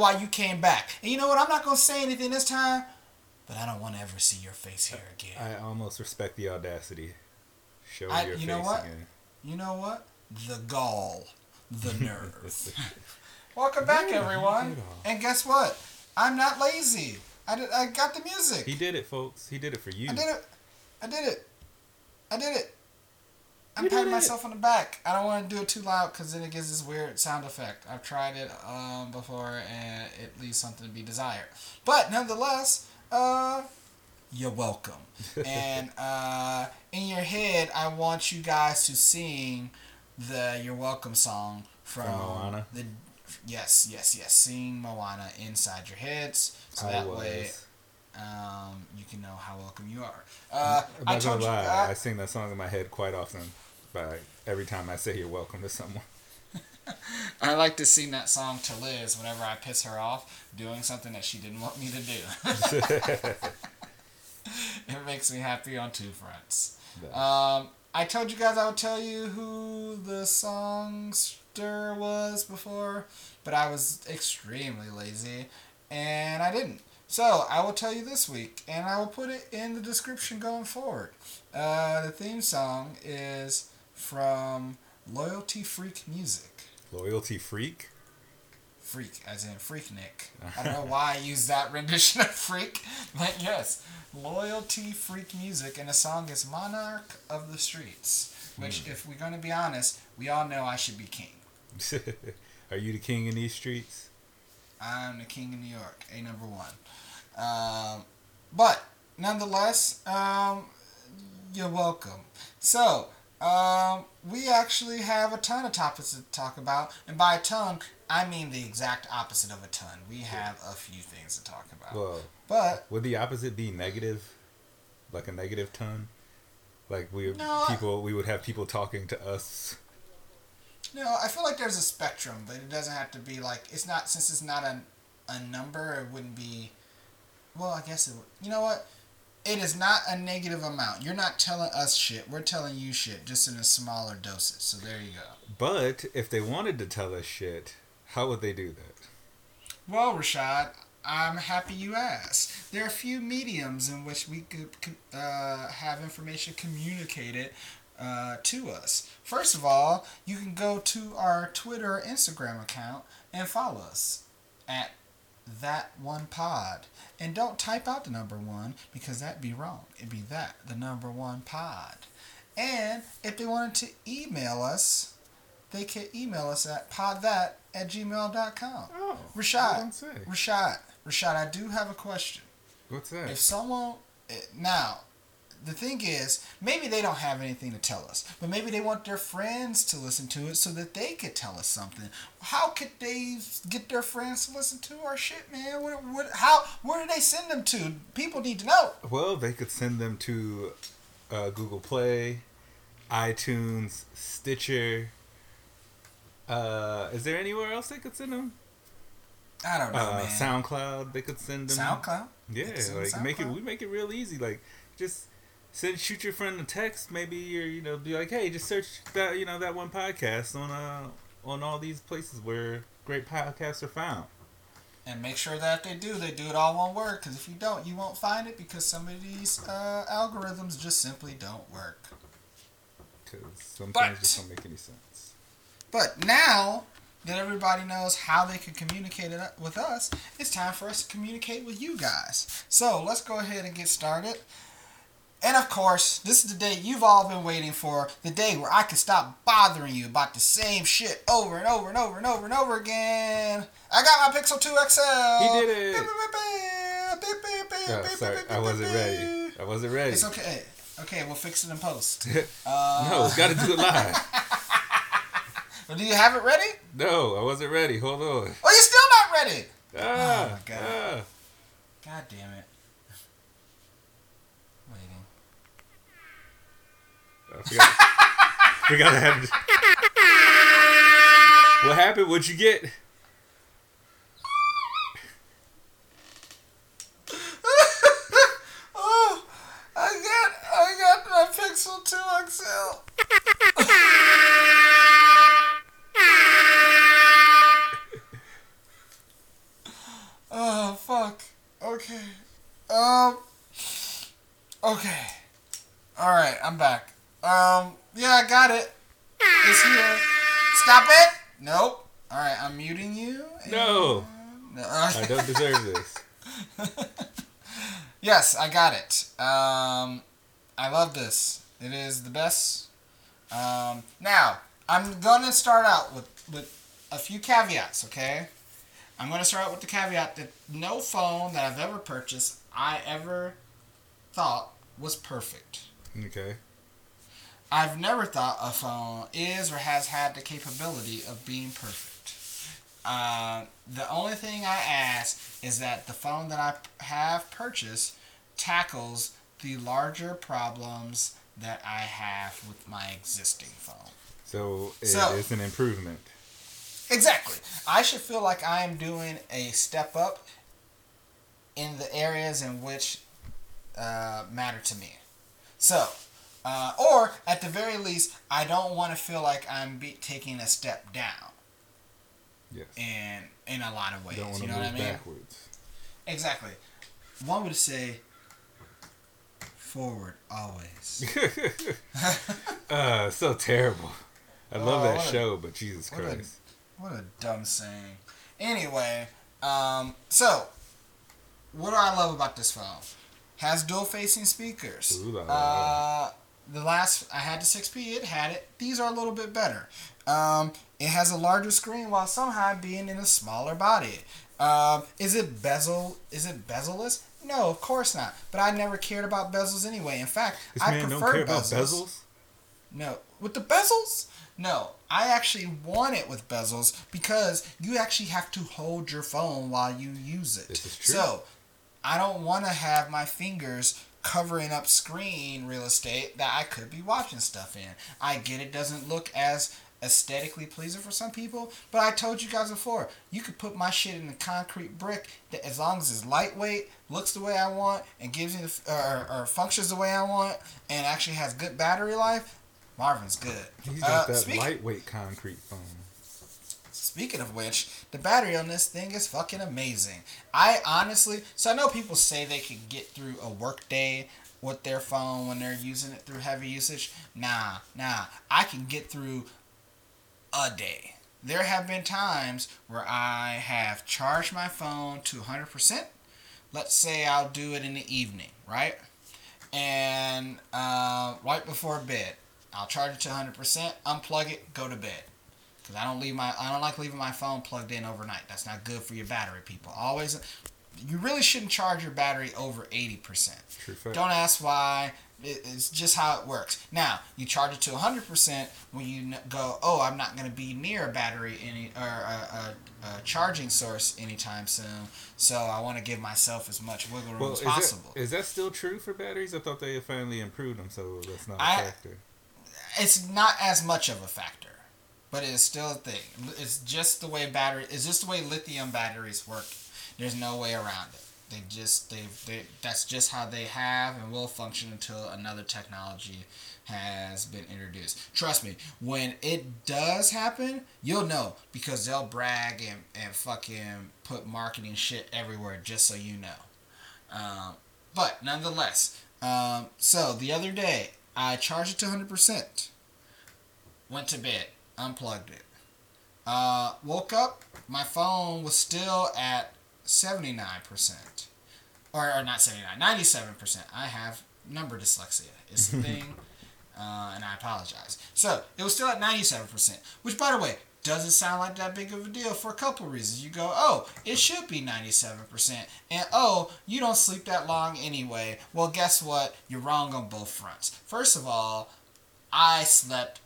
why you came back. And you know what? I'm not gonna say anything this time, but I don't want to ever see your face here again. I almost respect the audacity. Show I- your you face know what? again. You know what? The gall, the nerve. Welcome back, everyone. And guess what? I'm not lazy. I did. I got the music. He did it, folks. He did it for you. I did it. I did it. I did it. I'm patting it. myself on the back. I don't want to do it too loud because then it gives this weird sound effect. I've tried it um, before and it leaves something to be desired. But nonetheless, uh, you're welcome. and uh, in your head, I want you guys to sing the "You're Welcome" song from, From Moana? the. Yes, yes, yes. Sing Moana inside your heads, so I that was. way um, you can know how welcome you are. Uh, I'm I not told gonna you. lie. I I, sing that song in my head quite often. But every time I say you're welcome to someone. I like to sing that song to Liz whenever I piss her off doing something that she didn't want me to do. it makes me happy on two fronts. Um, I told you guys I would tell you who the songster was before, but I was extremely lazy and I didn't. So I will tell you this week, and I will put it in the description going forward. Uh, the theme song is from Loyalty Freak Music. Loyalty freak. Freak, as in Freaknik. I don't know why I used that rendition of Freak, but yes, Loyalty Freak Music, and the song is Monarch of the Streets, which, if we're going to be honest, we all know I should be king. Are you the king in these streets? I'm the king of New York, a number one. Um, but nonetheless, um, you're welcome. So, um, we actually have a ton of topics to talk about, and by a ton, I mean the exact opposite of a ton. We have a few things to talk about. Well, But would the opposite be negative? Like a negative ton? Like we No, people we would have people talking to us. No, I feel like there's a spectrum, but it doesn't have to be like it's not since it's not a a number. It wouldn't be. Well, I guess it. Would, you know what? It is not a negative amount. You're not telling us shit. We're telling you shit, just in a smaller doses. So there you go. But if they wanted to tell us shit, how would they do that? Well, Rashad, I'm happy you asked. There are a few mediums in which we could uh, have information communicated uh, to us. First of all, you can go to our Twitter or Instagram account and follow us at that one pod. And don't type out the number one because that'd be wrong. It'd be that, the number one pod. And if they wanted to email us, they can email us at podthat at gmail.com. Oh, Rashad. Rashad, Rashad, I do have a question. What's that? If someone eh, now, the thing is, maybe they don't have anything to tell us, but maybe they want their friends to listen to it so that they could tell us something. How could they get their friends to listen to our shit, man? What, what, how? Where do they send them to? People need to know. Well, they could send them to uh, Google Play, iTunes, Stitcher. Uh, is there anywhere else they could send them? I don't know, Uh, man. SoundCloud, they could send them. SoundCloud. Yeah, They could send like make it. We make it real easy. Like just send shoot your friend a text. Maybe you're you know be like, hey, just search that you know that one podcast on uh on all these places where great podcasts are found. And make sure that they do, they do it all one word. Because if you don't, you won't find it because some of these uh, algorithms just simply don't work. Because sometimes But- just don't make any sense. But now that everybody knows how they can communicate it with us, it's time for us to communicate with you guys. So let's go ahead and get started. And of course, this is the day you've all been waiting for the day where I can stop bothering you about the same shit over and over and over and over and over again. I got my Pixel 2 XL. He did it. Oh, Oh, sorry, I wasn't ready. I wasn't ready. It's okay. Okay, we'll fix it in post. no, Uh, got to do it live. well, do you have it ready? No, I wasn't ready. Hold on. Oh, you're still not ready. Ah, my God. ah. God damn it. we gotta have. What happened? What'd you get? oh, I got, I got my Pixel 2 XL. oh, fuck. Okay. Um. Okay. All right, I'm back. Um. Yeah, I got it. It's here. Stop it. Nope. All right, I'm muting you. No. No. I don't deserve this. yes, I got it. Um, I love this. It is the best. Um, now I'm gonna start out with with a few caveats. Okay, I'm gonna start out with the caveat that no phone that I've ever purchased I ever thought was perfect. Okay. I've never thought a phone is or has had the capability of being perfect. Uh, the only thing I ask is that the phone that I have purchased tackles the larger problems that I have with my existing phone. So it So- is an improvement. Exactly. I should feel like I am doing a step up in the areas in which uh, matter to me. So, uh, or at the very least, I don't want to feel like I'm be- taking a step down Yes. in in a lot of ways. Don't You know what I mean? backwards. Exactly. One would say forward always. uh, so terrible. I love Oh, that what a- show, but Jesus what a- Christ. What a dumb saying. Anyway, um, so what do I love about this phone? Has dual facing speakers. Ooh. Uh, the last I had the 6P, it had it. These are a little bit better. Um, it has a larger screen while somehow being in a smaller body. Um, is it bezel? Is it bezel-less? No, of course not. But I never cared about bezels anyway. In fact, This I prefer don't care about bezels. bezels. No, with the bezels? No, I actually want it with bezels because you actually have to hold your phone while you use it. This is true. So, I don't want to have my fingers covering up screen real estate that I could be watching stuff in. I get it doesn't look as aesthetically pleasing for some people, but I told you guys before, you could put my shit in a concrete brick that as long as it's lightweight, looks the way I want, and gives me the, or, or functions the way I want, and actually has good battery life, Marvin's good. He's Uh, got that speak- lightweight concrete phone. Speaking of which, the battery on this thing is fucking amazing. I honestly, so I know people say they can get through a workday with their phone when they're using it through heavy usage. Nah, nah. I can get through a day. There have been times where I have charged my phone to 100%. Let's say I'll do it in the evening, right? And uh, right before bed, I'll charge it to 100%, unplug it, go to bed. Cause I don't leave my I don't like leaving my phone plugged in overnight. That's not good for your battery, people. Always, you really shouldn't charge your battery over eighty percent. Don't ask why. It's just how it works. Now you charge it to hundred percent when you go. Oh, I'm not going to be near a battery any or a, a, a charging source anytime soon. So I want to give myself as much wiggle room Well, as is possible. is that still true for batteries? I thought they had finally improved them, so that's not a I- factor. it's not as much of a factor, but it is still a thing. It's just the way battery. It's just the way lithium batteries work. There's no way around it. They just they they that's just how they have and will function until another technology has been introduced. Trust me, when it does happen, you'll know because they'll brag and, and fucking put marketing shit everywhere just so you know. Um, but nonetheless, um, so the other day I charged it to 100%. Went to bed, unplugged it. Uh, woke up, my phone was still at 79%. Or, or not 79, 97%. I have number dyslexia. It's the thing, uh, and I apologize. So, it was still at 97%, which, by the way, doesn't sound like that big of a deal for a couple reasons. You go, oh, it should be 97%, and oh, you don't sleep that long anyway. Well, guess what? You're wrong on both fronts. First of all, I slept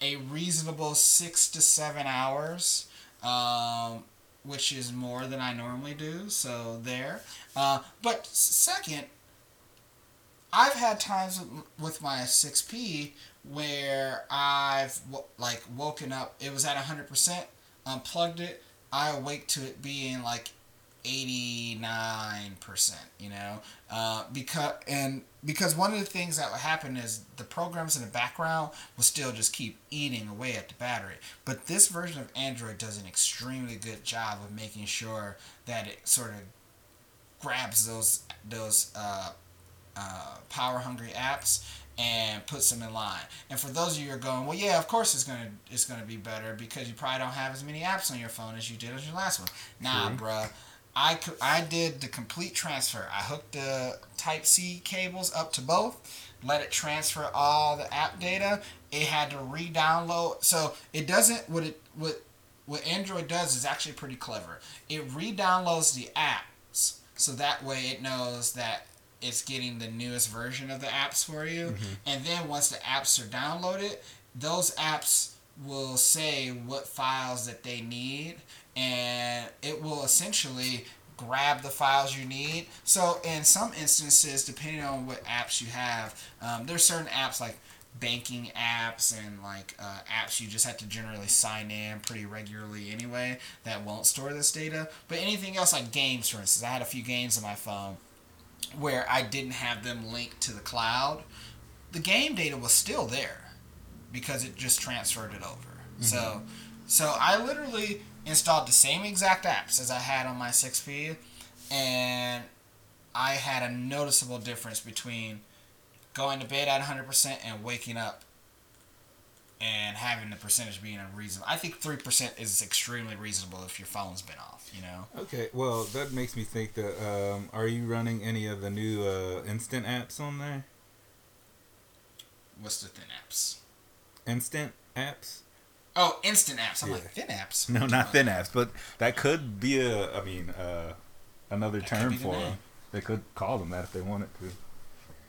a reasonable six to seven hours, um, which is more than I normally do. So there. Uh, but second, I've had times with, my 6P where I've like woken up. It was at hundred percent. Unplugged it. I awake to it being like 89%, you know, uh, because and because one of the things that would happen is the programs in the background will still just keep eating away at the battery. But this version of Android does an extremely good job of making sure that it sort of grabs those those uh, uh, power hungry apps and puts them in line. And for those of you who are going, well, yeah, of course it's gonna it's gonna be better because you probably don't have as many apps on your phone as you did on your last one. Nah, True. bruh. I, I did the complete transfer. I hooked the Type C cables up to both, let it transfer all the app data. It had to re-download. So it doesn't what it what what Android does is actually pretty clever. It re-downloads the apps so that way it knows that it's getting the newest version of the apps for you. Mm-hmm. And then once the apps are downloaded, those apps will say what files that they need and it will essentially grab the files you need. So in some instances, depending on what apps you have, um, there's certain apps like banking apps and like uh, apps you just have to generally sign in pretty regularly anyway that won't store this data. But anything else like games, for instance, I had a few games on my phone where I didn't have them linked to the cloud. The game data was still there because it just transferred it over. So, so I literally installed the same exact apps as I had on my 6P, and I had a noticeable difference between going to bed at 100% and waking up and having the percentage being unreasonable. I think 3% is extremely reasonable if your phone's been off, you know? Okay, well that makes me think that um, are you running any of the new uh, instant apps on there? What's the thin apps? Instant apps? Oh, instant apps. I'm Yeah. like, thin apps? No, not thin apps, but that could be a. I mean, uh, another That term be the for them. They could call them that if they wanted to.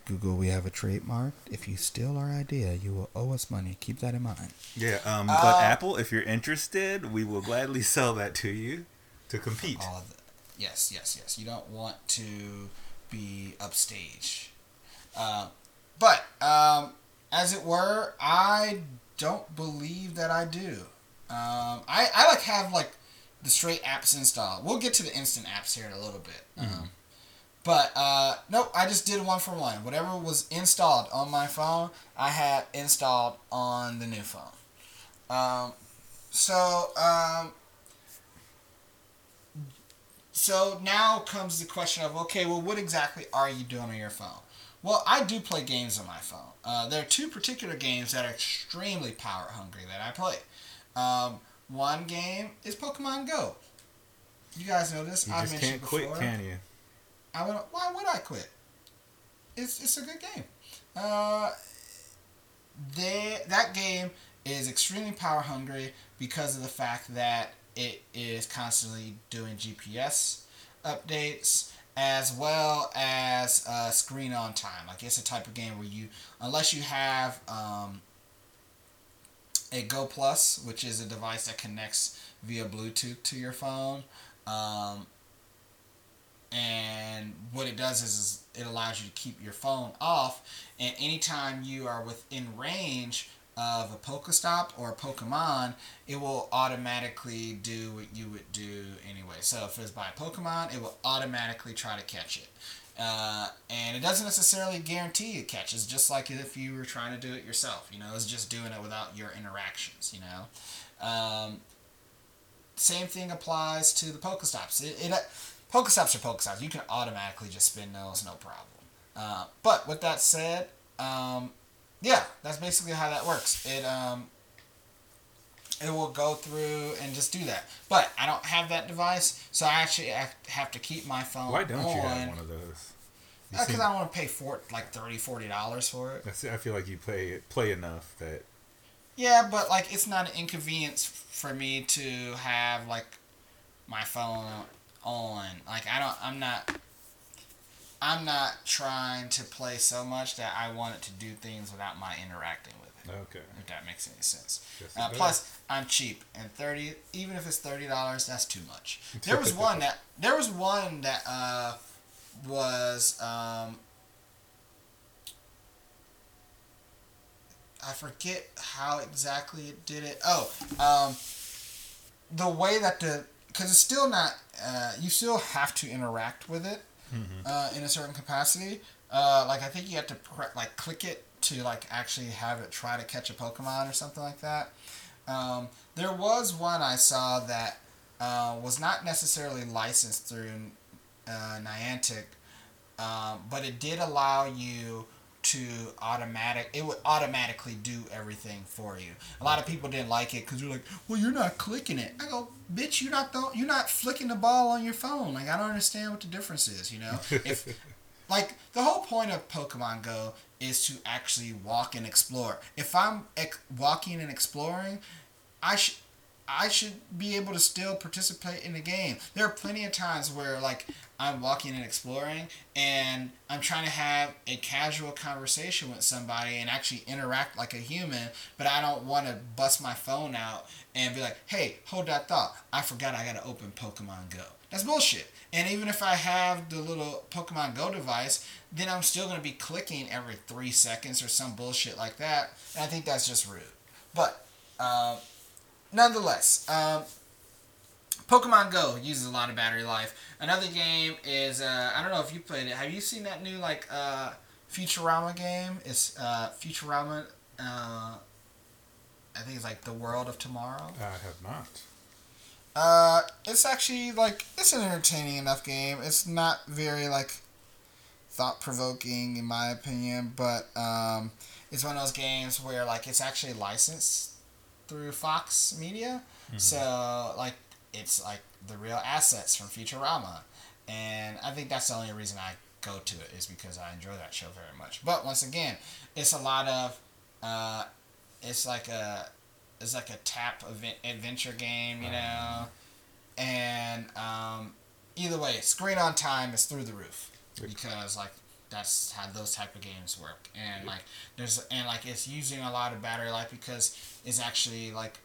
Google, we have a trademark. If you steal our idea, you will owe us money. Keep that in mind. Yeah, um, Uh, but Apple, if you're interested, we will gladly sell that to you to compete. all the, yes, yes, yes. You don't want to be upstage. Uh, but um, as it were, I don't believe that I do. Um, I I like have like the straight apps installed. We'll get to the instant apps here in a little bit. Um, but uh, nope, I just did one for one. Whatever was installed on my phone, I had installed on the new phone. Um, so um, so now comes the question of okay, well, what exactly are you doing on your phone? Well, I do play games on my phone. Uh, there are two particular games that are extremely power hungry that I play. Um, one game is Pokemon Go. You guys know this. You I've just mentioned can't before. quit, can you? I would. Why would I quit? It's it's a good game. Uh, they that game is extremely power hungry because of the fact that it is constantly doing GPS updates as well as uh, screen on time. Like it's a type of game where you, unless you have um, a Go Plus, which is a device that connects via Bluetooth to your phone. Um, and what it does is, is it allows you to keep your phone off and anytime you are within range of a Pokestop or a Pokemon, it will automatically do what you would do anyway. So if it's by a Pokemon, it will automatically try to catch it. Uh, and it doesn't necessarily guarantee it catches, just like if you were trying to do it yourself. You know, it's just doing it without your interactions, you know. Um, same thing applies to the Pokestops. It, it, Pokestops are Pokestops. You can automatically just spin those, no problem. Uh, but with that said, um, yeah, that's basically how that works. It um, it will go through and just do that. But I don't have that device, so I actually have- to keep my phone Why don't on. you have one of those? Because seem- I don't want to pay for like 30 dollars for it. I feel like you play play enough that Yeah, but like it's not an inconvenience for me to have like my phone on. Like I don't I'm not I'm not trying to play so much that I want it to do things without my interacting with it. okay. If that makes any sense. Yes, Uh, plus, I'm cheap, and thirty, even if it's thirty dollars, that's too much. There was one that there was one that uh, was um, I forget how exactly it did it. Oh, um, the way that the because it's still not uh, you still have to interact with it Mm-hmm. uh, in a certain capacity. Uh, like I think you have to pre- like click it to like actually have it try to catch a Pokemon or something like that. Um, there was one I saw that uh, was not necessarily licensed through uh, Niantic, um, but it did allow you to automatic it would automatically do everything for you. A lot of people didn't like it because they're like, "Well, you're not clicking it." I go, "Bitch, you're not th- you're not flicking the ball on your phone. Like I don't understand what the difference is. You know, if like the whole point of Pokemon Go is to actually walk and explore. If I'm ex- walking and exploring, I should I should be able to still participate in the game. There are plenty of times where like I'm walking and exploring and I'm trying to have a casual conversation with somebody and actually interact like a human, but I don't want to bust my phone out and be like, "Hey, hold that thought. I forgot I got to open Pokemon Go." That's bullshit. And even if I have the little Pokemon Go device, then I'm still going to be clicking every 3 seconds or some bullshit like that. And I think that's just rude. But uh, nonetheless, um, Pokemon Go uses a lot of battery life. Another game is uh, I don't know if you played it. Have you seen that new like uh, Futurama game? It's uh, Futurama. Uh, I think it's like the World of Tomorrow. I have not. Uh, it's actually like it's an entertaining enough game. It's not very like thought provoking in my opinion, but um, it's one of those games where like it's actually licensed through Fox Media. So like it's like the real assets from Futurama, and I think that's the only reason I go to it is because I enjoy that show very much. But once again, it's a lot of, uh, it's like a, it's like a tap event, adventure game, you know, and um, either way, screen on time is through the roof. Because like that's how those type of games work. And like there's and like it's using a lot of battery life because it's actually like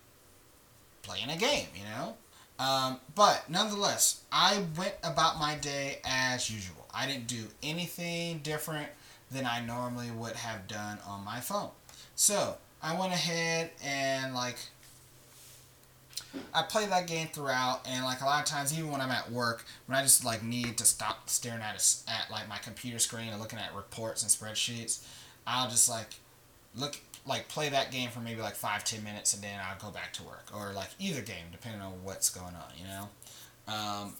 playing a game you know? Um, but nonetheless i went about my day as usual. I didn't do anything different than i normally would have done on my phone. So i went ahead and like I play that game throughout, and like a lot of times, even when I'm at work, when I just like need to stop staring at a at like my computer screen and looking at reports and spreadsheets, I'll just like look like play that game for maybe like five ten minutes, and then I'll go back to work or like either game depending on what's going on, you know. Um,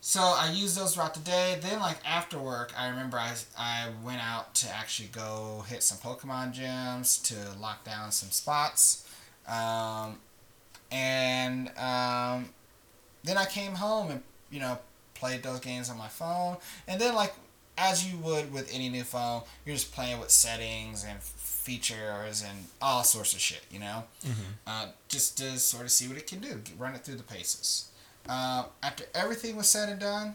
so I use those throughout the day. Then like after work, I remember I I went out to actually go hit some Pokemon gyms to lock down some spots. Um, and um, then I came home and you know played those games on my phone, and then like as you would with any new phone, you're just playing with settings and features and all sorts of shit, you know, uh, just to sort of see what it can do, run it through the paces. Uh, after everything was said and done,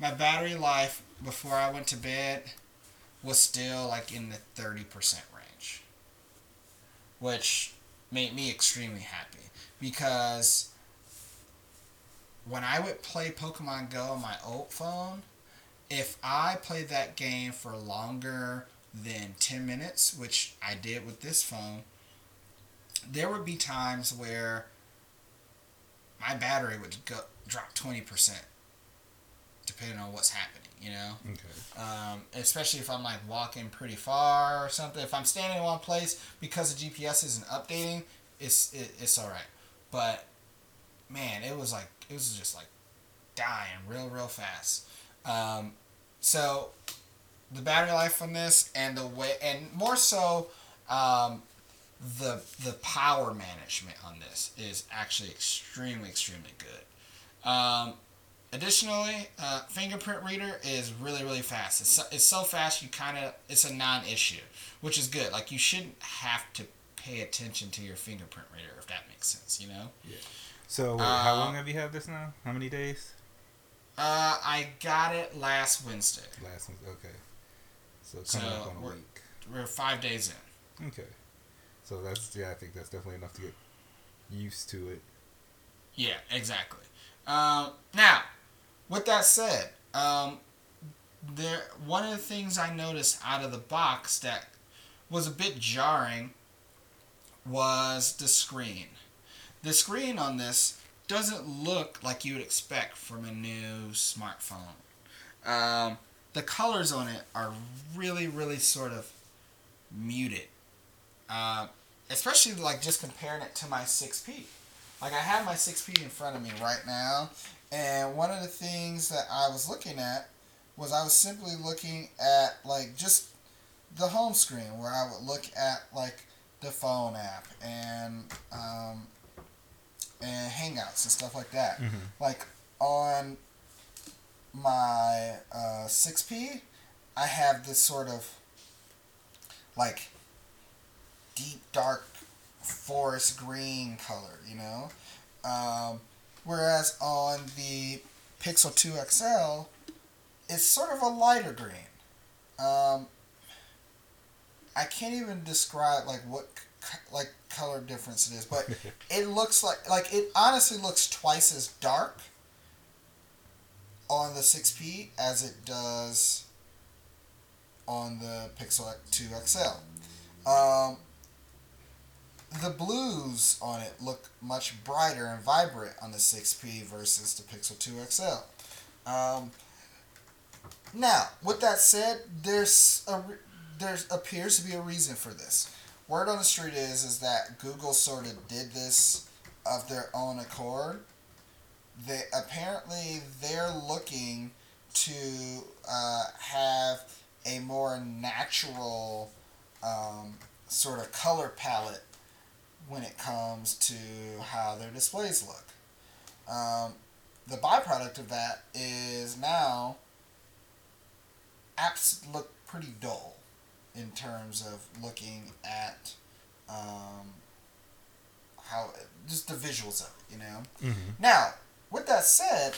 my battery life before I went to bed was still like in the thirty percent range, which made me extremely happy because when I would play Pokemon Go on my old phone, if I played that game for longer than 10 minutes, which I did with this phone, there would be times where my battery would go drop 20% depending on what's happening, you know? Okay. um, especially if I'm like walking pretty far or something. If I'm standing in one place because the GPS isn't updating, it's it, it's all right. But man, it was like it was just like dying real real fast. Um, so the battery life on this and the way and more so um, the the power management on this is actually extremely extremely good. Um, Additionally, uh, fingerprint reader is really really fast. It's so, it's so fast you kind of it's a non-issue, which is good. Like you shouldn't have to pay attention to your fingerprint reader if that makes sense. You know. Yeah. So, wait, how Uh, long have you had this now? How many days? Uh, I got it last Wednesday. Last one. Okay. So So, coming up on a we're- week. We're five days in. Okay. So that's yeah, I think that's definitely enough to get used to it. Yeah, exactly. Um, now, with that said, um, there one of the things I noticed out of the box that was a bit jarring was the screen. The screen on this doesn't look like you would expect from a new smartphone. Um, the colors on it are really, really sort of muted. Uh, especially like just comparing it to my 6P. Like I have my 6P in front of me right now, And one of the things that I was looking at was I was simply looking at like just the home screen where I would look at like the phone app and um, and Hangouts and stuff like that. Mhm. Like on my uh, 6P, I have this sort of like deep dark forest green color, you know. Um, whereas on the Pixel 2 XL, it's sort of a lighter green. Um, I can't even describe like what like color difference it is, but it looks like like it honestly looks twice as dark on the 6P as it does on the Pixel 2 XL. Um, the blues on it look much brighter and vibrant on the 6P versus the Pixel 2 XL. Um, now, with that said, there's a re- there appears to be a reason for this. Word on the street is is that Google sort of did this of their own accord. They apparently they're looking to uh, have a more natural um, sort of color palette when it comes to how their displays look. Um, the byproduct of that is now apps look pretty dull in terms of looking at um, how just the visuals of it, you know. Mm-hmm. Now, with that said,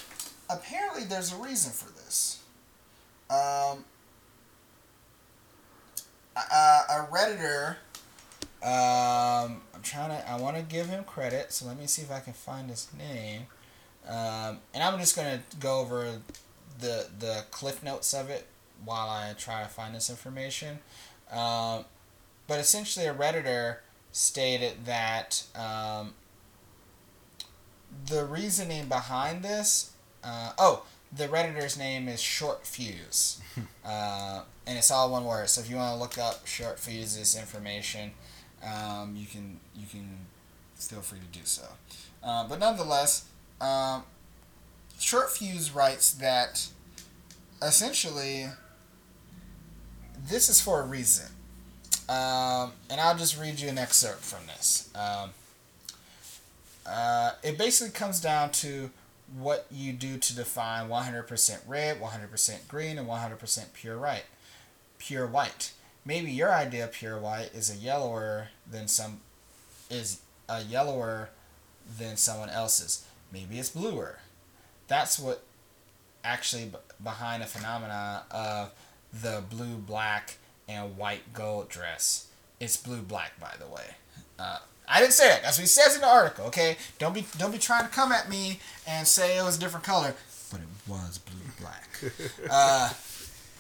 apparently there's a reason for this. Um, a, a redditor. Um, I'm trying to. I want to give him credit, so let me see if I can find his name. Um, and I'm just gonna go over the the cliff notes of it while I try to find this information. Um, but essentially, a redditor stated that um, the reasoning behind this. Uh, oh, the redditor's name is Short Fuse, uh, and it's all one word. So if you want to look up Short Fuse's information, um, you can you can feel free to do so. Uh, but nonetheless, um, Short Fuse writes that essentially this is for a reason. Um, and I'll just read you an excerpt from this. Um, uh, it basically comes down to what you do to define 100% red, 100% green, and 100% pure white. Pure white. Maybe your idea of pure white is a yellower than some is a yellower than someone else's. Maybe it's bluer. That's what actually b- behind a phenomena of the blue, black, and white gold dress. It's blue black, by the way. Uh, I didn't say it. That's what he says in the article. Okay, don't be don't be trying to come at me and say it was a different color, but it was blue black. uh,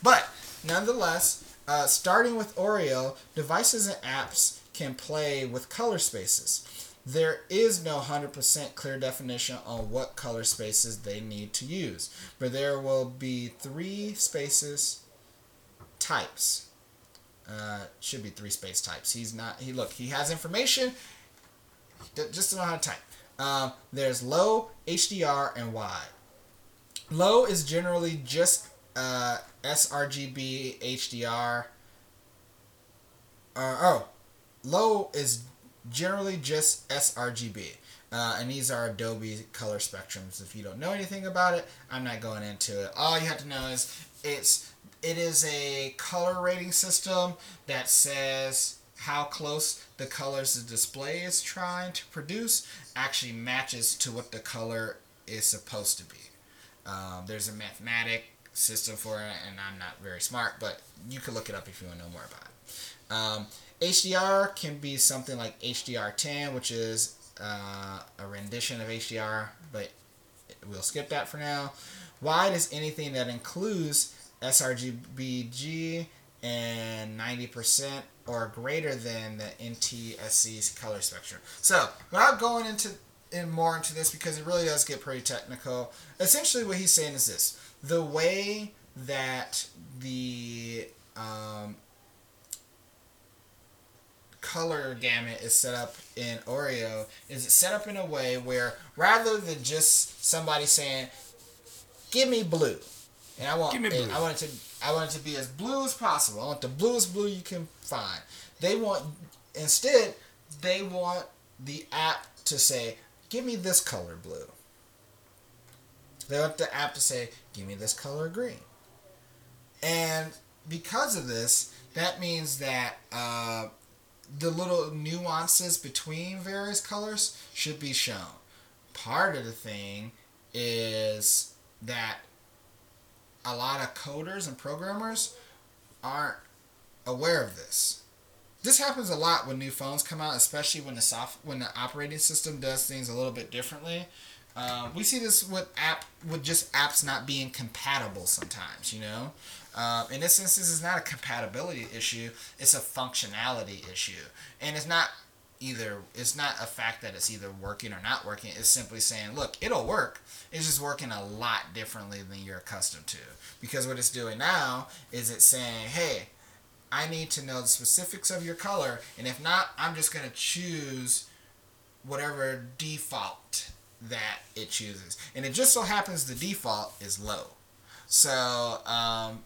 but nonetheless, uh, starting with Oreo, devices and apps can play with color spaces. There is no 100% clear definition on what color spaces they need to use, but there will be three spaces types. Uh, should be three space types. He's not. He look. He has information. Just to know how to type. Um, there's low, HDR, and wide. Low is generally just uh, sRGB HDR. Uh, oh, low is generally just sRGB. Uh, and these are Adobe color spectrums. If you don't know anything about it, I'm not going into it. All you have to know is it's it is a color rating system that says how close the colors the display is trying to produce actually matches to what the color is supposed to be. Um, there's a mathematic system for it, and I'm not very smart, but you can look it up if you want to know more about it. Um, HDR can be something like HDR10, which is uh, a rendition of HDR, but we'll skip that for now. Wide is anything that includes sRGBG and 90% or greater than the NTSC's color spectrum. So, without going into in more into this because it really does get pretty technical. Essentially, what he's saying is this: the way that the um, color gamut is set up in Oreo is it's set up in a way where rather than just somebody saying, "Give me blue," and I want Give me blue. I want it to I want it to be as blue as possible. I want the bluest blue you can find. They want instead they want the app to say, "Give me this color blue." They want the app to say, "Give me this color green." And because of this, that means that uh, the little nuances between various colors should be shown. Part of the thing is that a lot of coders and programmers aren't aware of this. This happens a lot when new phones come out, especially when the soft when the operating system does things a little bit differently. Um, we see this with app with just apps not being compatible sometimes. You know, um, in this instance, it's not a compatibility issue; it's a functionality issue, and it's not either. It's not a fact that it's either working or not working. It's simply saying, look, it'll work. It's just working a lot differently than you're accustomed to. Because what it's doing now is it's saying, hey, I need to know the specifics of your color, and if not, I'm just gonna choose whatever default that it chooses. And it just so happens the default is low. So, um,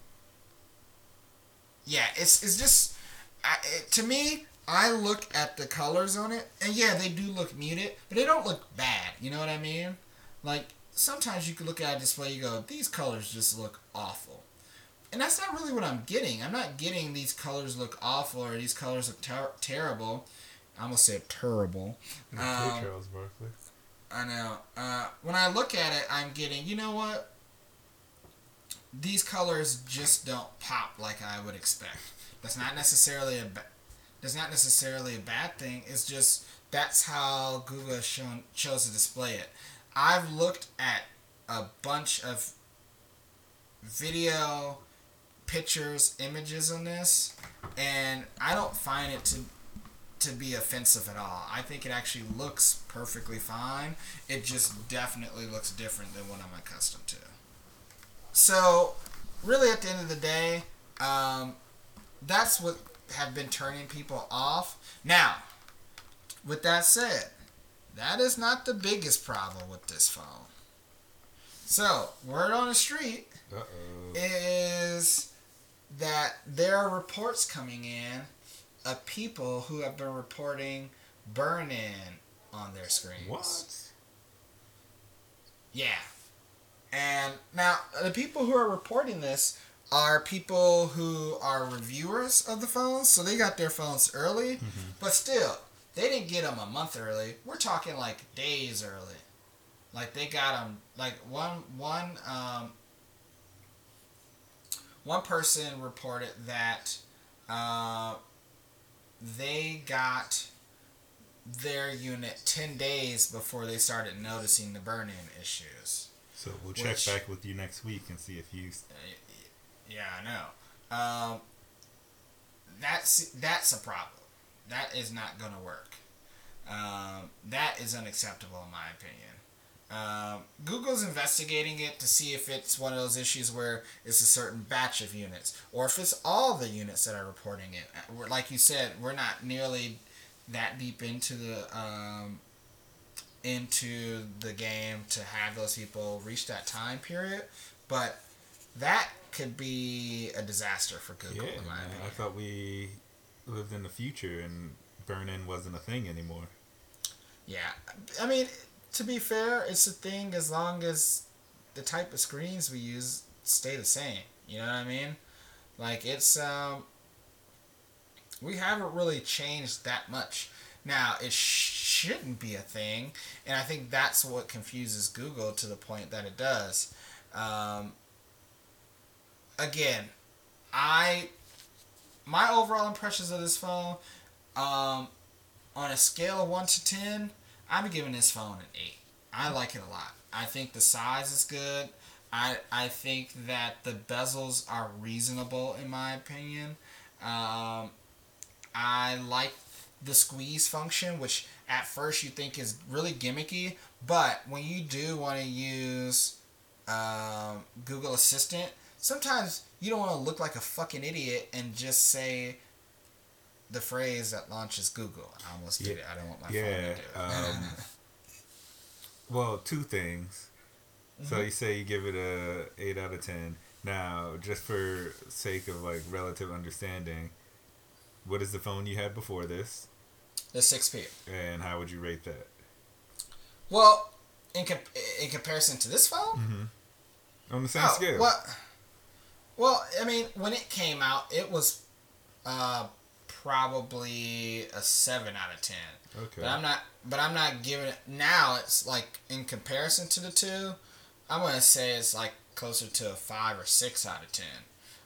yeah, it's, it's just, I, it, to me, I look at the colors on it, and yeah, they do look muted, but they don't look bad. You know what I mean? Like, sometimes you can look at a display, you go, these colors just look awful. And that's not really what I'm getting. I'm not getting these colors look awful or these colors look ter- terrible. I almost said terrible. Um, Charles Barkley. I know. Uh, when I look at it, I'm getting, you know what? These colors just don't pop like I would expect. That's not necessarily a that's not necessarily a bad thing. It's just that's how Google has shown chose to display it. I've looked at a bunch of video, pictures, images on this, and I don't find it to to be offensive at all. I think it actually looks perfectly fine. It just definitely looks different than what I'm accustomed to. So, really, at the end of the day, um, that's what have been turning people off. Now, with that said, that is not the biggest problem with this phone. So, word on the street Uh oh. is that there are reports coming in of people who have been reporting burn in on their screens. What? Yeah. And now the people who are reporting this are people who are reviewers of the phones, so they got their phones early, but still, they didn't get them a month early. We're talking like days early. Like they got them like one one um one person reported that uh, they got their unit 10 days before they started noticing the burn-in issues. So we'll check Which- back with you next week and see if you. Yeah, I know. Um, that's that's a problem. That is not going to work. Um, that is unacceptable in my opinion. Um, Google's investigating it to see if it's one of those issues where it's a certain batch of units, or if it's all the units that are reporting it. Uh, like you said, we're not nearly that deep into the um, into the game to have those people reach that time period, but that could be a disaster for Google, Yeah, in my man, I thought we lived in the future and burn in wasn't a thing anymore. Yeah, I mean, to be fair, it's a thing as long as the type of screens we use stay the same. You know what I mean? Like it's um, we haven't really changed that much. Now it sh- shouldn't be a thing, and I think that's what confuses Google to the point that it does. Um, again, I my overall impressions of this phone, um, on a scale of one to ten, I'm giving this phone an eight. I like it a lot. I think the size is good. I I think that the bezels are reasonable in my opinion. Um, I like the squeeze function, which at first you think is really gimmicky, but when you do want to use um, Google Assistant, sometimes you don't want to look like a fucking idiot and just say, the phrase that launches Google. I almost did Yeah. it. I don't want my Yeah, phone to do it. um, Well, two things. So Mm-hmm. you say you give it a eight out of ten. Now, just for sake of like relative understanding, what is the phone you had before this, the 6P. and how would you rate that? Well, in comp- in comparison to this phone, Mm-hmm. On the same Oh, scale. Well, well, I mean, when it came out, it was uh, probably a seven out of ten. Okay. But I'm not. But I'm not giving it now. It's like in comparison to the two, I'm gonna say it's like closer to a five or six out of ten,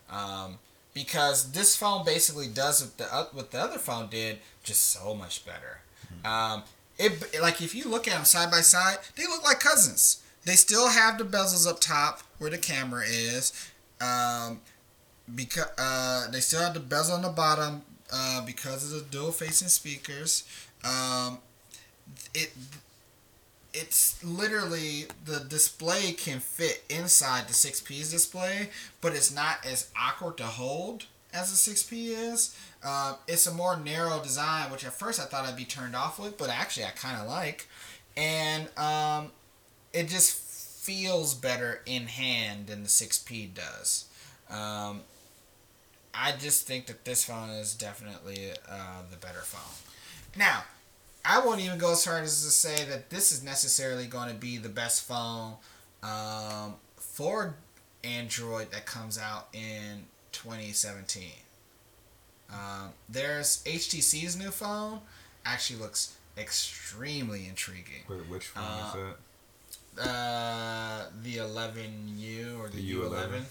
um, because this phone basically does what the what the other phone did, just so much better. Um, it like if you look at them side by side, they look like cousins. They still have the bezels up top where the camera is. Um, because uh, they still have the bezel on the bottom uh, because of the dual facing speakers. Um, it it's literally the display can fit inside the 6P's display, but it's not as awkward to hold as the 6P is. Uh, it's a more narrow design, which at first I thought I'd be turned off with, but actually I kind of like. And um, it just feels better in hand than the 6P does. Um, I just think that this phone is definitely uh, the better phone. Now, I won't even go as far as to say that this is necessarily going to be the best phone um, for Android that comes out in 2017. Um, there's HTC's new phone. Actually, looks extremely intriguing. Wait, which phone Uh, is that? Uh, the 11U or the, The U11. U11.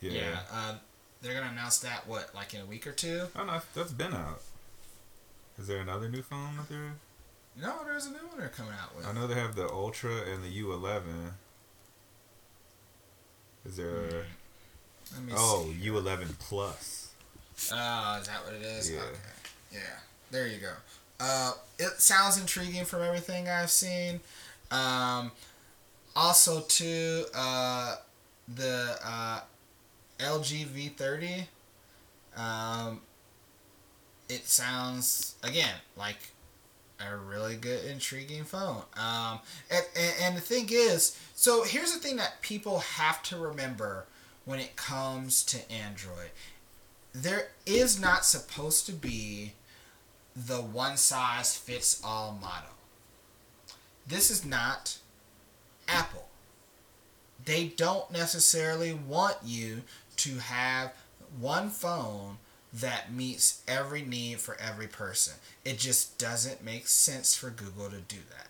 Yeah. Yeah. uh, they're gonna announce that what, like in a week or two? Oh no, that's been out. Is there another new phone that they're? No, there's a new one they're coming out with. I know they have the Ultra and the U11. Is there? Let me Oh, see. U11 Plus. Oh, is that what it is? Yeah. Okay. Yeah. There you go. Uh, it sounds intriguing from everything I've seen. Um, also, too, uh, the uh, LG V30. Um, it sounds again like a really good, intriguing phone. Um, and, and, and the thing is, so here's the thing that people have to remember when it comes to Android there is not supposed to be the one size fits all model. This is not Apple. They don't necessarily want you to have one phone that meets every need for every person. It just doesn't make sense for Google to do that.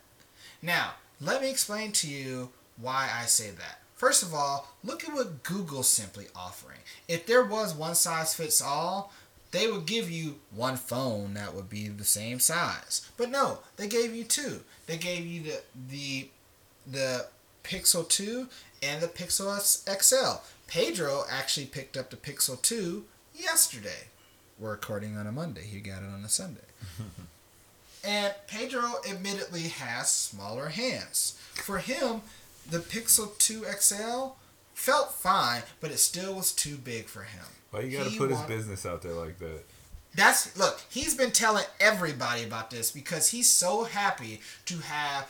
Now, let me explain to you why I say that. First of all, look at what Google's simply offering. If there was one size fits all, they would give you one phone that would be the same size. But no, they gave you two. They gave you the the the Pixel 2 and the Pixel XL. Pedro actually picked up the Pixel 2 yesterday. We're recording on a Monday. He got it on a Sunday. and Pedro admittedly has smaller hands. For him, the Pixel 2 XL felt fine, but it still was too big for him. Why you gotta He put his business out there like that? That's look, he's been telling everybody about this because he's so happy to have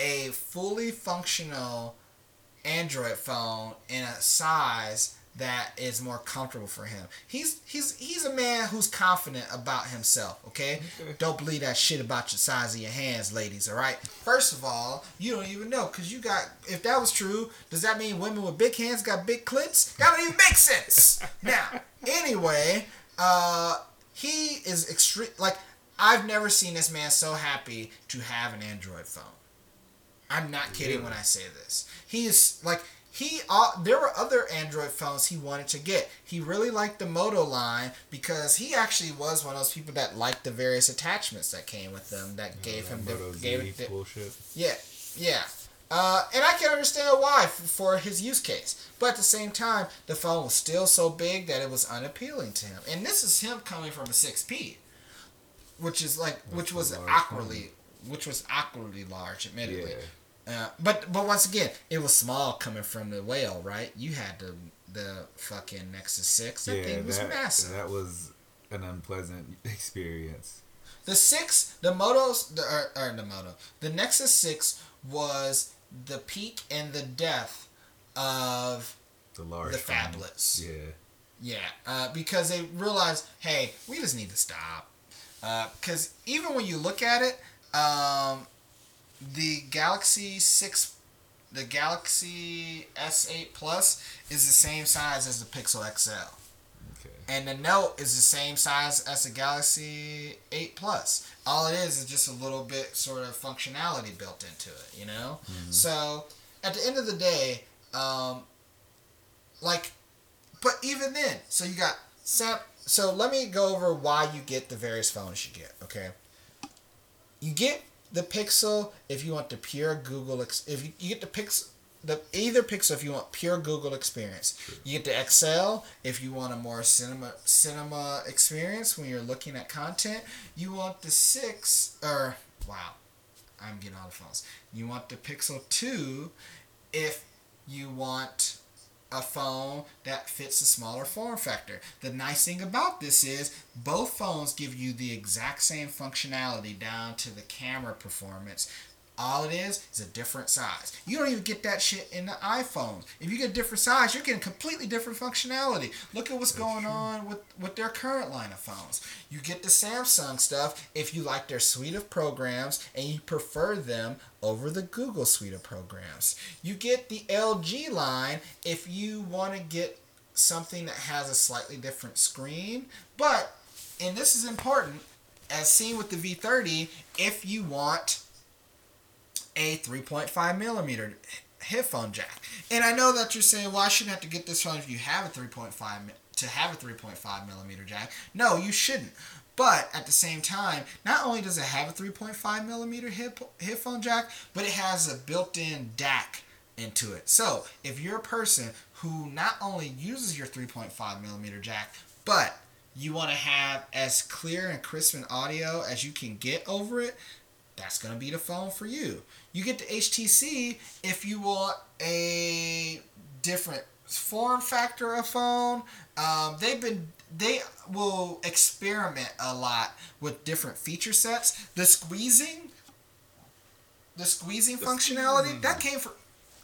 a fully functional Android phone in a size that is more comfortable for him. He's he's he's a man who's confident about himself, okay? Don't believe that shit about your size of your hands, ladies, all right? First of all, you don't even know cuz you got if that was true, does that mean women with big hands got big clits? That don't even make sense. now, anyway, uh he is extreme like I've never seen this man so happy to have an Android phone. I'm not kidding when I say this. He is like he uh, there were other Android phones he wanted to get. He really liked the Moto line because he actually was one of those people that liked the various attachments that came with them that gave him the, Moto gave Z it the, bullshit. yeah, yeah. Uh, and I can understand why f- for his use case. But at the same time, the phone was still so big that it was unappealing to him. And this is him coming from a 6P, which is like, which was awkwardly, which was awkwardly large, admittedly. Yeah. Uh, but but once again, it was small coming from the whale, right? You had the the fucking Nexus Six. That yeah, thing was that, massive. that was an unpleasant experience. The six, the Moto's, the or, or the Moto, the Nexus Six was the peak and the death of The large the phablets. Yeah. Yeah, uh, because they realized, hey, we just need to stop. Because even when you look at it, um, the Galaxy Six, the Galaxy S Eight Plus is the same size as the Pixel XL. Okay. And the Note is the same size as the Galaxy 8 Plus. All it is is just a little bit sort of functionality built into it, you know? So, at the end of the day, um, like, but even then, so you got Sam. So let me go over why you get the various phones you get, okay? You get the Pixel if you want the pure Google, ex- if you, you get the Pixel, the either Pixel if you want pure Google experience. You get the XL if you want a more cinema cinema experience when you're looking at content. You want the six or wow, I'm getting all the phones. You want the Pixel two if you want a phone that fits a smaller form factor. The nice thing about this is both phones give you the exact same functionality down to the camera performance. All it is is a different size. You don't even get that shit in the iPhones. If you get a different size, you're getting completely different functionality. Look at what's going on with, with their current line of phones. You get the Samsung stuff if you like their suite of programs and you prefer them over the Google suite of programs. You get the LG line if you want to get something that has a slightly different screen. But, and this is important, as seen with the V30, if you want a 3.5 millimeter headphone jack. And I know that you're saying, well, I shouldn't have to get this phone if you have a 3.5 mi- to have a 3.5 millimeter jack. No, you shouldn't. But at the same time, not only does it have a 3.5 millimeter hip, headphone jack, but it has a built-in DAC into it. So if you're a person who not only uses your 3.5 millimeter jack, but you want to have as clear and crisp an audio as you can get over it, that's going to be the phone for you. You get the HTC if you want a different form factor of phone. Um, they've been they will experiment a lot with different feature sets. The squeezing, the squeezing The functionality that came from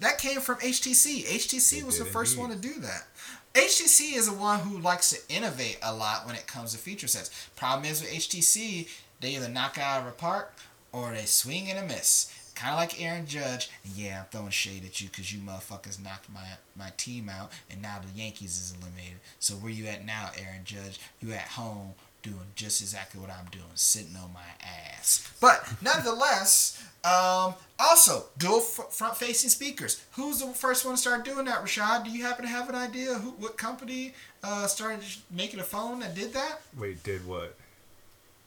that came from HTC. HTC They was the first indeed. one to do that. HTC is the one who likes to innovate a lot when it comes to feature sets. Problem is with HTC, they either knock it out of the park or they swing and a miss. Kind of like Aaron Judge. And yeah, I'm throwing shade at you because you motherfuckers knocked my my team out, and now the Yankees is eliminated. So where you at now, Aaron Judge? You at home doing just exactly what I'm doing, sitting on my ass. But nonetheless, um, also dual f- front-facing speakers. Who's the first one to start doing that? Rashad, do you happen to have an idea who what company uh, started making a phone that did that? Wait, did what?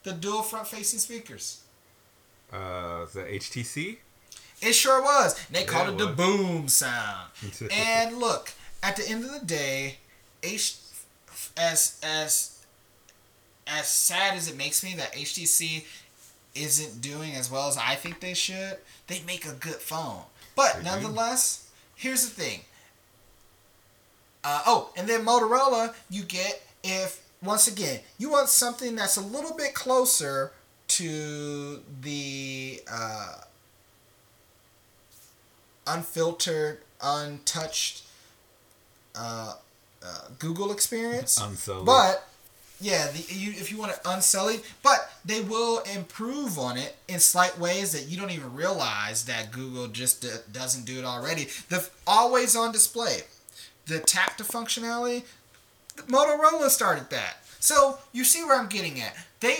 The dual front-facing speakers. Uh, the HTC? It sure was. They Yeah, called it it the boom sound. and look, at the end of the day, H, as as as sad as it makes me that HTC isn't doing as well as I think they should, they make a good phone. But They do. nonetheless, here's the thing. Uh, oh, and then Motorola, you get if once again you want something that's a little bit closer to the uh, unfiltered, untouched uh, uh, Google experience. Unsullied. But yeah, the, you, if you want it unsullied, but they will improve on it in slight ways that you don't even realize that Google just d- doesn't do it already. The always on display, the tap to functionality, Motorola started that. So you see where I'm getting at. They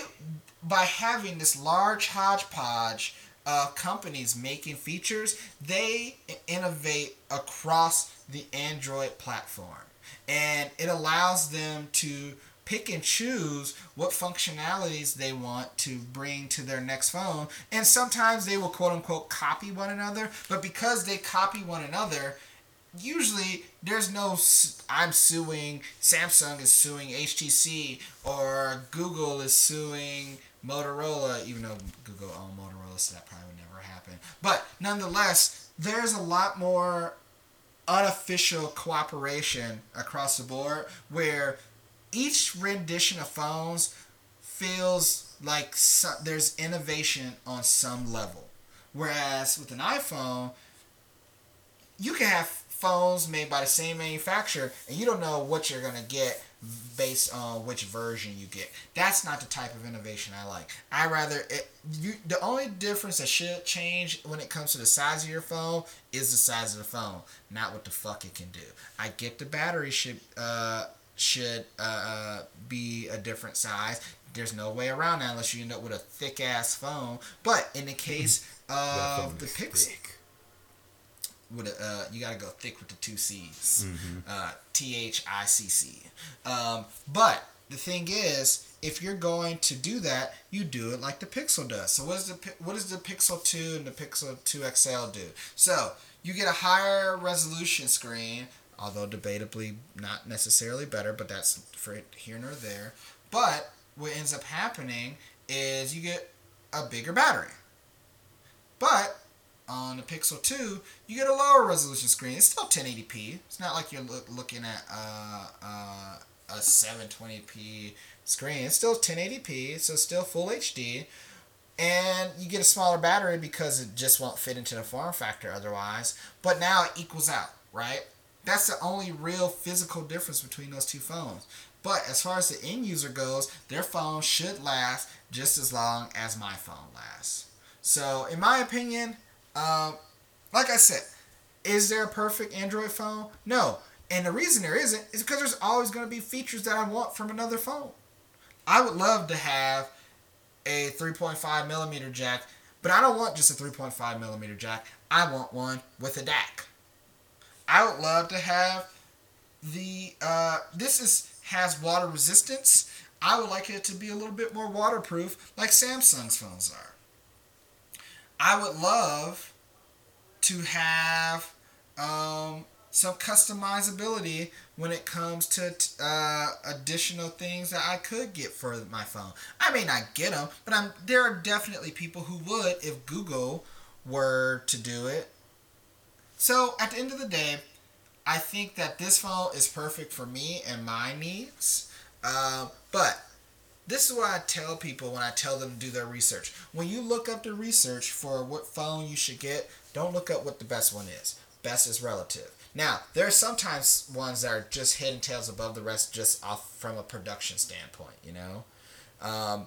by having this large hodgepodge of companies making features, they innovate across the Android platform. And it allows them to pick and choose what functionalities they want to bring to their next phone. And sometimes they will quote unquote copy one another, but because they copy one another, usually there's no I'm suing Samsung is suing HTC or Google is suing Motorola even though Google owned Motorola so that probably would never happen but nonetheless there's a lot more unofficial cooperation across the board where each rendition of phones feels like so, there's innovation on some level. Whereas with an iPhone, you can have phones made by the same manufacturer and you don't know what you're going to get based on which version you get. That's not the type of innovation I like. I rather it, you the only difference that should change when it comes to the size of your phone is the size of the phone, not what the fuck it can do. I get the battery should uh should uh, be a different size. There's no way around that unless you end up with a thick ass phone. But in the case of the Pixel, with a, uh, you gotta go thick with the two C's. Uh, T H I C C. Um, but the thing is, if you're going to do that, you do it like the Pixel does. So what is the what does the Pixel Two and the Pixel Two XL do? So you get a higher resolution screen, although debatably not necessarily better, but that's for here nor there. But what ends up happening is you get a bigger battery. But on the Pixel 2, you get a lower resolution screen. It's still 1080p. It's not like you're loo- looking at uh, uh, a 720p screen. It's still 1080p, so still full HD. And you get a smaller battery because it just won't fit into the form factor otherwise. But now it equals out, right? That's the only real physical difference between those two phones. But as far as the end user goes, their phone should last just as long as my phone lasts. So, in my opinion, um, like I said, is there a perfect Android phone? No. And the reason there isn't is because there's always going to be features that I want from another phone. I would love to have a 3.5 millimeter jack, but I don't want just a 3.5 millimeter jack. I want one with a DAC. I would love to have the uh, this is has water resistance. I would like it to be a little bit more waterproof, like Samsung's phones are. I would love to have um, some customizability when it comes to uh, additional things that I could get for my phone. I may not get them, but I'm there are definitely people who would if Google were to do it. So at the end of the day, I think that this phone is perfect for me and my needs. Uh, but this is what I tell people when I tell them to do their research. When you look up the research for what phone you should get, don't look up what the best one is. Best is relative. Now, there are sometimes ones that are just head and tails above the rest, just off from a production standpoint, you know? Um,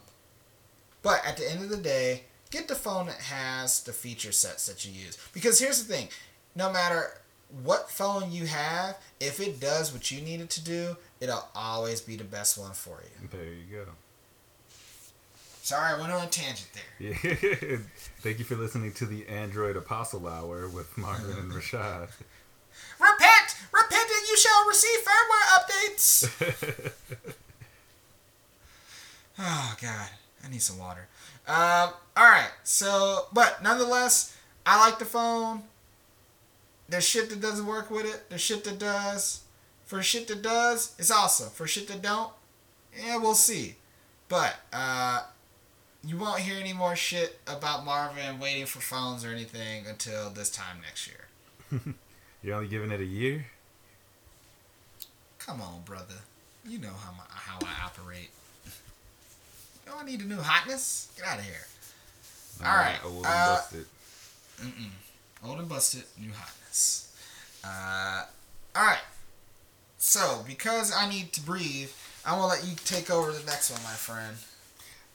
but at the end of the day, get the phone that has the feature sets that you use. Because here's the thing no matter what phone you have, if it does what you need it to do, it'll always be the best one for you. There you go. Sorry, I went on a tangent there. Yeah. Thank you for listening to the Android Apostle Hour with Marvin and Rashad. Repent! Repent and you shall receive firmware updates! oh, God. I need some water. Um, alright, so, but nonetheless, I like the phone. There's shit that doesn't work with it. There's shit that does. For shit that does, it's awesome. For shit that don't, yeah, we'll see. But, uh, you won't hear any more shit about Marvin waiting for phones or anything until this time next year. You're only giving it a year? Come on, brother. You know how my, how I operate. Do I need a new hotness? Get out of here. All right, Old and uh, busted. Old and busted, new hotness. Uh, all right. So, because I need to breathe, I'm gonna let you take over the next one, my friend.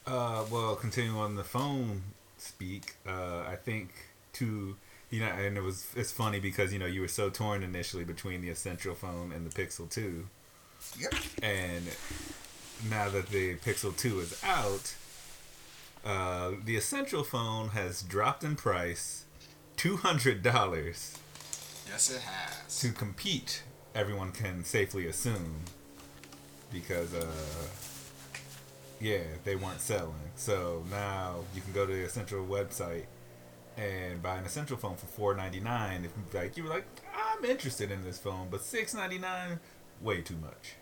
Uh, well, continuing on the phone speak, uh, I think to you know, and it was it's funny because you know you were so torn initially between the Essential phone and the Pixel Two, Yep. and now that the Pixel Two is out, uh, the Essential phone has dropped in price, two hundred dollars Yes, it has. to compete. Everyone can safely assume because uh, yeah, they weren't selling. So now you can go to the Essential website and buy an Essential phone for four ninety nine. If like you were like, I'm interested in this phone, but six ninety nine, way too much.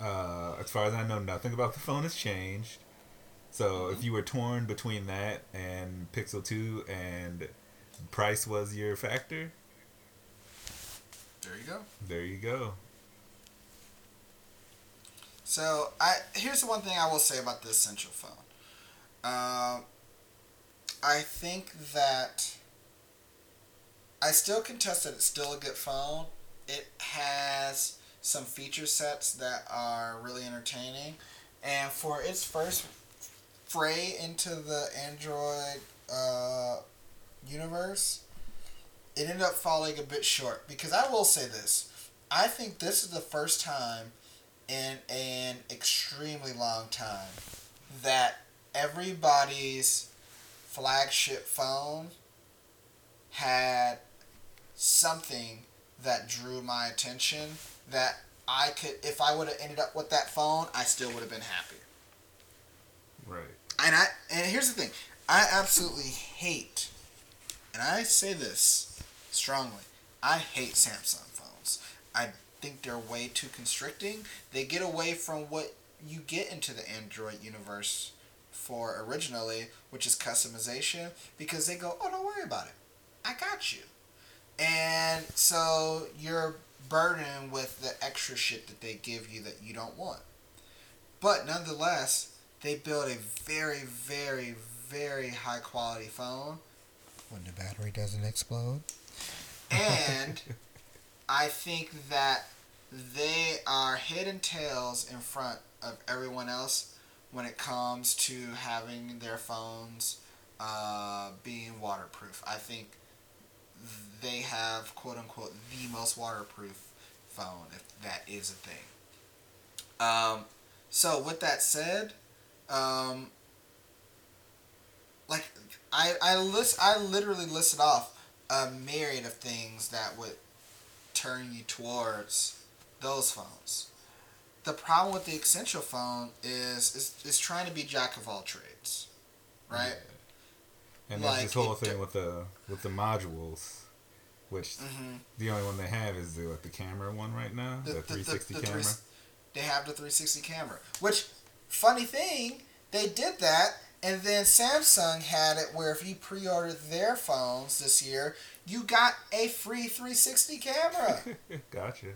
Uh, as far as I know, nothing about the phone has changed. So if you were torn between that and Pixel Two and price was your factor, There you go. there you go. So I here's the one thing I will say about the Essential phone. Um, I think that I still contest that it's still a good phone. It has some feature sets that are really entertaining, and for its first fray into the Android uh, universe, it ended up falling a bit short. Because I will say this, I think this is the first time in an extremely long time that everybody's flagship phone had something that drew my attention that I could if I would have ended up with that phone, I still would have been happy. Right. And I and here's the thing. I absolutely hate and I say this strongly. I hate Samsung phones. I think they're way too constricting. They get away from what you get into the Android universe for originally, which is customization, because they go, oh, don't worry about it. I got you. And so you're burdened with the extra shit that they give you that you don't want. But nonetheless, they build a very, very, very high quality phone. When the battery doesn't explode. And I think that they are head and tails in front of everyone else when it comes to having their phones uh, being waterproof. I think they have quote unquote the most waterproof phone, if that is a thing. Um, so with that said, um, like I I list I literally listed off a myriad of things that would turn you towards those phones. The problem with the essential phone is is, is trying to be jack of all trades, right? Yeah. And there's Like, this whole thing with the with the modules, which Mm-hmm. the only one they have is the like the camera one right now, the, 360 camera. they have the 360 camera. Which, funny thing, they did that, and then Samsung had it where if you pre-ordered their phones this year, you got a free 360 camera. gotcha.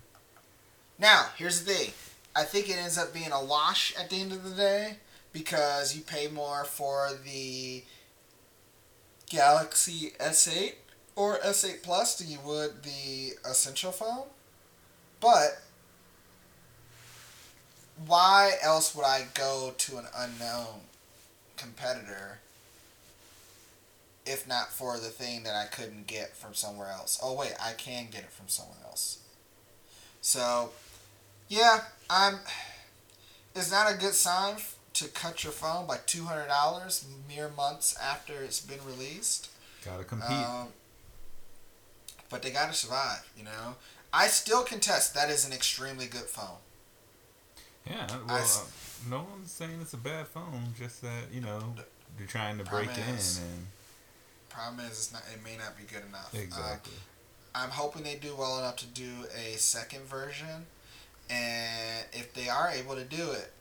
Now, here's the thing. I think it ends up being a wash at the end of the day because you pay more for the Galaxy S8 or S8 Plus than you would the Essential phone. But why else would I go to an unknown competitor if not for the thing that I couldn't get from somewhere else? Oh wait, I can get it from someone else. So, yeah, I'm. It's not a good sign to cut your phone by two hundred dollars mere months after it's been released. Gotta compete. Um, but they gotta survive, you know. I still contest that is an extremely good phone. yeah. Well, s- uh, no one's saying it's a bad phone. Just that you know you're trying to break in and Problem is, it's not. It may not be good enough. Uh, exactly. I'm hoping they do well enough to do a second version, and if they are able to do it,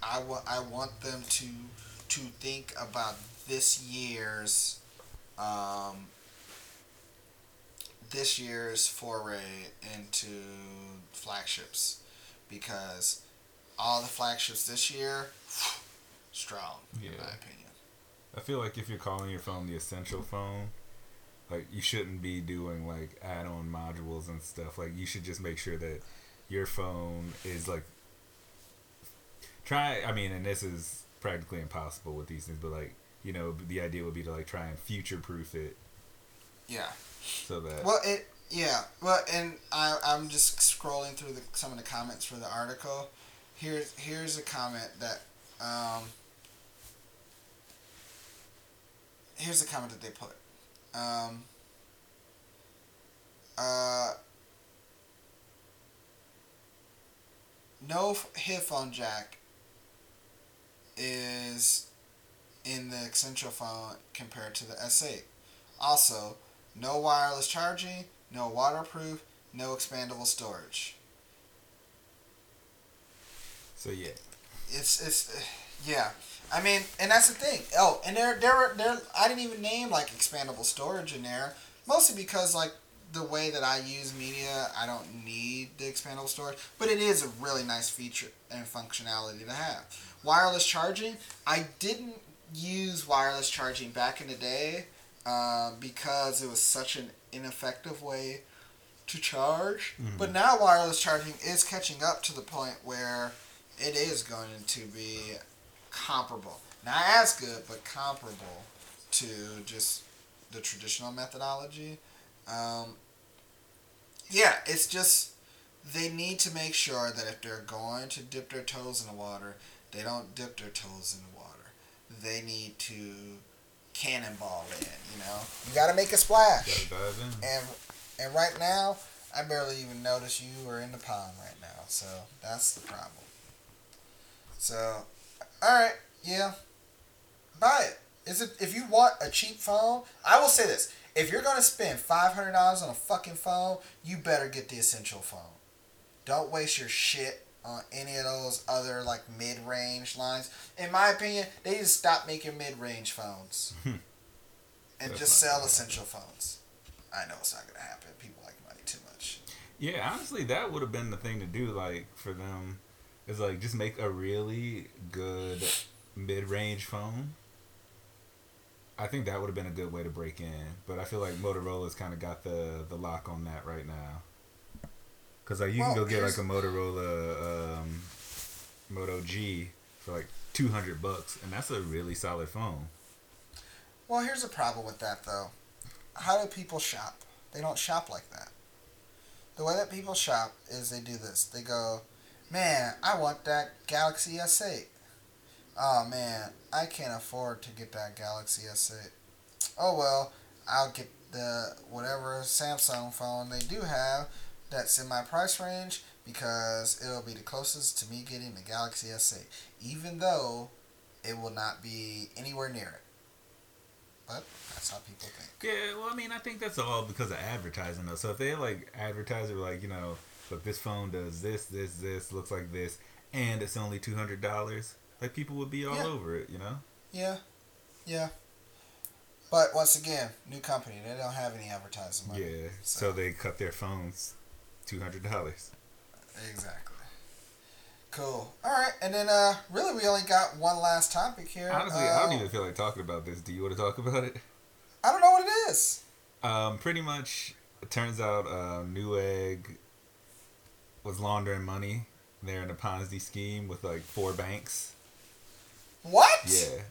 I want I want them to to think about this year's um, this year's foray into flagships because all the flagships this year strong in my opinion. I feel like if you're calling your phone the essential phone, like you shouldn't be doing like add-on modules and stuff. Like you should just make sure that your phone is like try. I mean, and this is practically impossible with these things, but like you know, the idea would be to like try and future-proof it Yeah. so that Well, it yeah. Well, and I I'm just scrolling through the, some of the comments for the article. Here's here's a comment that um. Here's the comment that they put. Um. Uh. No f- headphone jack is in the Essential phone compared to the S8. Also, no wireless charging, no waterproof, no expandable storage. so yeah. It's it's yeah. I mean, and that's the thing. Oh, and there there were there I didn't even name like expandable storage in there, mostly because like the way that I use media, I don't need the expandable storage, but it is a really nice feature and functionality to have. Wireless charging, I didn't use wireless charging back in the day uh, because it was such an ineffective way to charge. Mhm. But now wireless charging is catching up to the point where it is going to be comparable. Not as good, but comparable to just the traditional methodology. Um, yeah, it's just they need to make sure that if they're going to dip their toes in the water, they don't dip their toes in the water. They need to cannonball in. You know, you got to make a splash. Gotta dive in. And and right now, I barely even notice you are in the pond right now. So that's the problem. So, all right, yeah, buy it. Is it if you want a cheap phone? I will say this: if you're gonna spend five hundred dollars on a fucking phone, you better get the essential phone. Don't waste your shit on any of those other like mid-range lines. In my opinion, they to stop making mid-range phones and That's just sell essential phones. I know it's not gonna happen. People like money too much. Yeah, honestly, that would have been the thing to do. Like for them, is like just make a really good mid-range phone. I think that would have been a good way to break in, but I feel like Motorola's kind of got the the lock on that right now. Cause like you Well, can go get like a Motorola um, Moto G for like two hundred bucks, and that's a really solid phone. Well, here's the problem with that though. How do people shop? They don't shop like that. The way that people shop is they do this. They go, "Man, I want that Galaxy S8." Oh man, I can't afford to get that Galaxy S8. Oh well, I'll get the whatever Samsung phone they do have that's in my price range because it'll be the closest to me getting the Galaxy S8, even though it will not be anywhere near it. But that's how people think. Yeah, well, I mean, I think that's all because of advertising, though. So if they like advertise it, like you know, look, this phone does this, this, this, looks like this, and it's only two hundred dollars, like people would be all Yeah. over it, you know? Yeah, yeah. But once again, new company. They don't have any advertising money. Yeah. So- So they cut their phones two hundred dollars. Exactly. Cool. All right, and then uh, really we only got one last topic here. Honestly, I don't Uh, even feel like talking about this. Do you want to talk about it? I don't know what it is. Um, pretty much, it turns out uh, Newegg was laundering money. They're in a Ponzi scheme with like four banks. What? Yeah.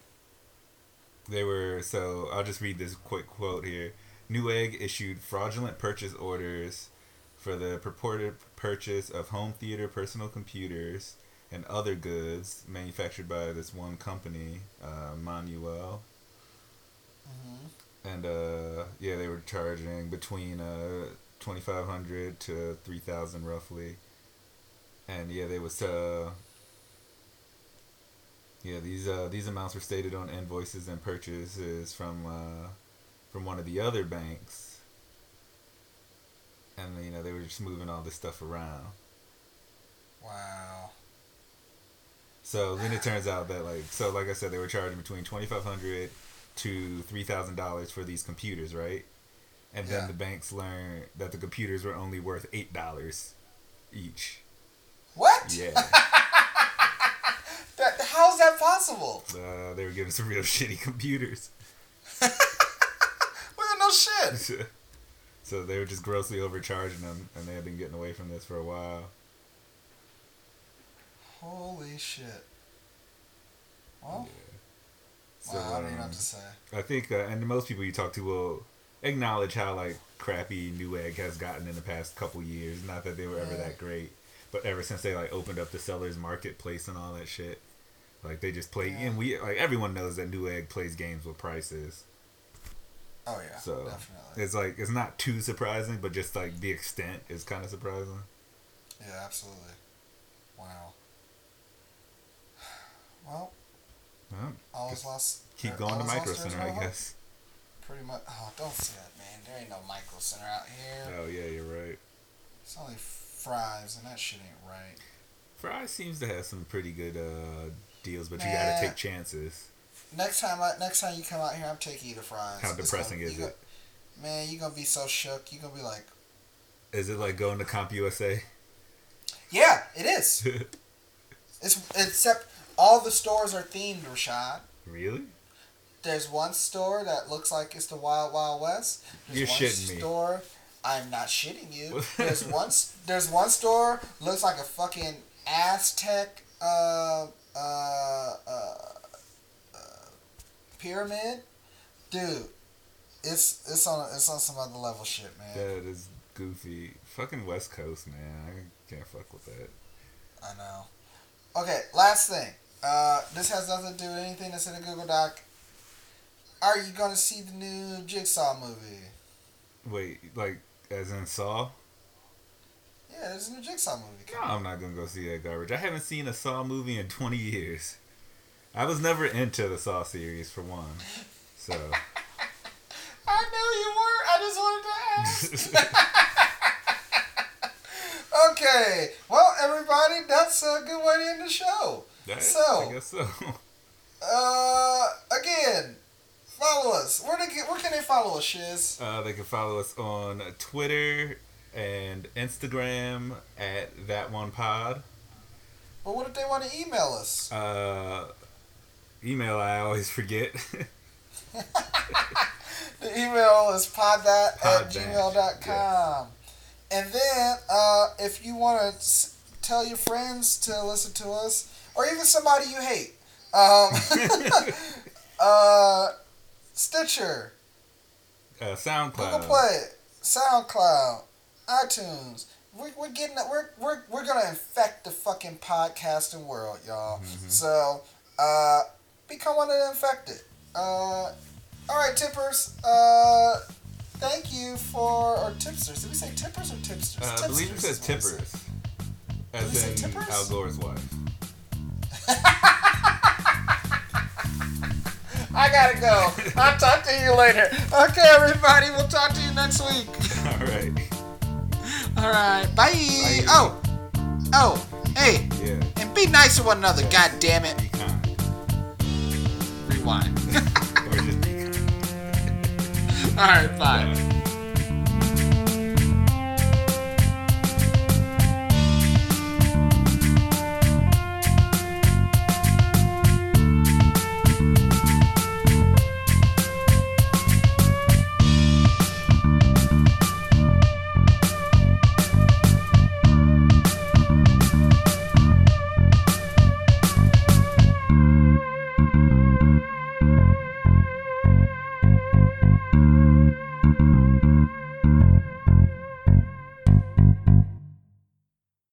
They were so I'll just read this quick quote here. Newegg issued fraudulent purchase orders for the purported purchase of home theater personal computers and other goods manufactured by this one company, uh, Manuel. hmm And uh, yeah, they were charging between uh, twenty five hundred to three thousand roughly. And yeah, they was uh, yeah these uh, these amounts were stated on invoices and purchases from uh, from one of the other banks. And you know they were just moving all this stuff around. Wow. So then it turns out that like so like I said they were charging between twenty five hundred to three thousand dollars for these computers, right? And then Yeah. the banks learned that the computers were only worth eight dollars each. What? Yeah, That how's that possible? uh, they were giving some real shitty computers. we Well, no shit. so they were just grossly overcharging them, and they had been getting away from this for a while. Holy shit. Well, So wow, I don't even know um, what to say. I think, uh, and most people you talk to will acknowledge how like crappy Newegg has gotten in the past couple years. Not that they were ever that great, but ever since they like opened up the sellers marketplace and all that shit, like they just play. Yeah. And we like everyone knows that Newegg plays games with prices. Oh yeah, So definitely. it's like it's not too surprising, but just like the extent is kind of surprising. Yeah, absolutely. Wow. Well, Well, lost. keep going to Micro Center, I guess. Pretty much. Oh, don't say that, man. There ain't no micro center out here. Oh yeah, you're right. It's only Fry's, and that shit ain't right. Fry's seems to have some pretty good uh, deals, but you gotta take chances. Next time, I, next time you come out here, I'm taking you to Fry's. How It's depressing gonna- is it? man, you gonna be so shook. You gonna be like, Is it like going to Comp USA? yeah, it is. it's except all the stores are themed, Rashad. really? There's one store that looks like it's the Wild Wild West. There's You're one shitting me. store. I'm not shitting you. There's one. There's one store looks like a fucking Aztec uh, uh, uh, uh, pyramid, dude. It's it's on it's on some other level shit, man. That is goofy. Fucking West Coast, man. I can't fuck with that. I know. Okay, last thing. Uh, this has nothing to do with anything that's in the Google Doc. Are you gonna see the new Jigsaw movie? Wait, like as in Saw? Yeah, there's a new Jigsaw movie. No. I'm not gonna go see that garbage. I haven't seen a Saw movie in 20 years. I was never into the Saw series for one. So I knew you were. I just wanted to ask. okay. Well, everybody, that's a good way to end the show. that, So- I guess so. Uh, again, follow us. Where they where can they follow us, Shiz? Uh, they can follow us on Twitter and Instagram at that one pod. But what if they want to email us? Uh, email I always forget. The email is podthat at Poddat, gmail.com. And then, uh, if you want to tell your friends to listen to us, or even somebody you hate, um, uh, Stitcher, uh, SoundCloud. Google Play, SoundCloud, iTunes. We're, we're getting we're, we're we're gonna infect the fucking podcasting world, y'all. So uh, become one of the infected. Uh, all right, tippers. Uh, thank you for or tipsters. Did we say tippers or tipsters? Uh, I believe it says we tippers. Did we As say in tippers? Al Gore's wife. I gotta go. I'll talk to you later. Okay, everybody. We'll talk to you next week. Alright. All right. Bye. Bye. Oh. Oh. Hey. Yeah. And be nice to one another. God damn it. Be kind. Rewind. or just be kind. All right. Bye. Bye.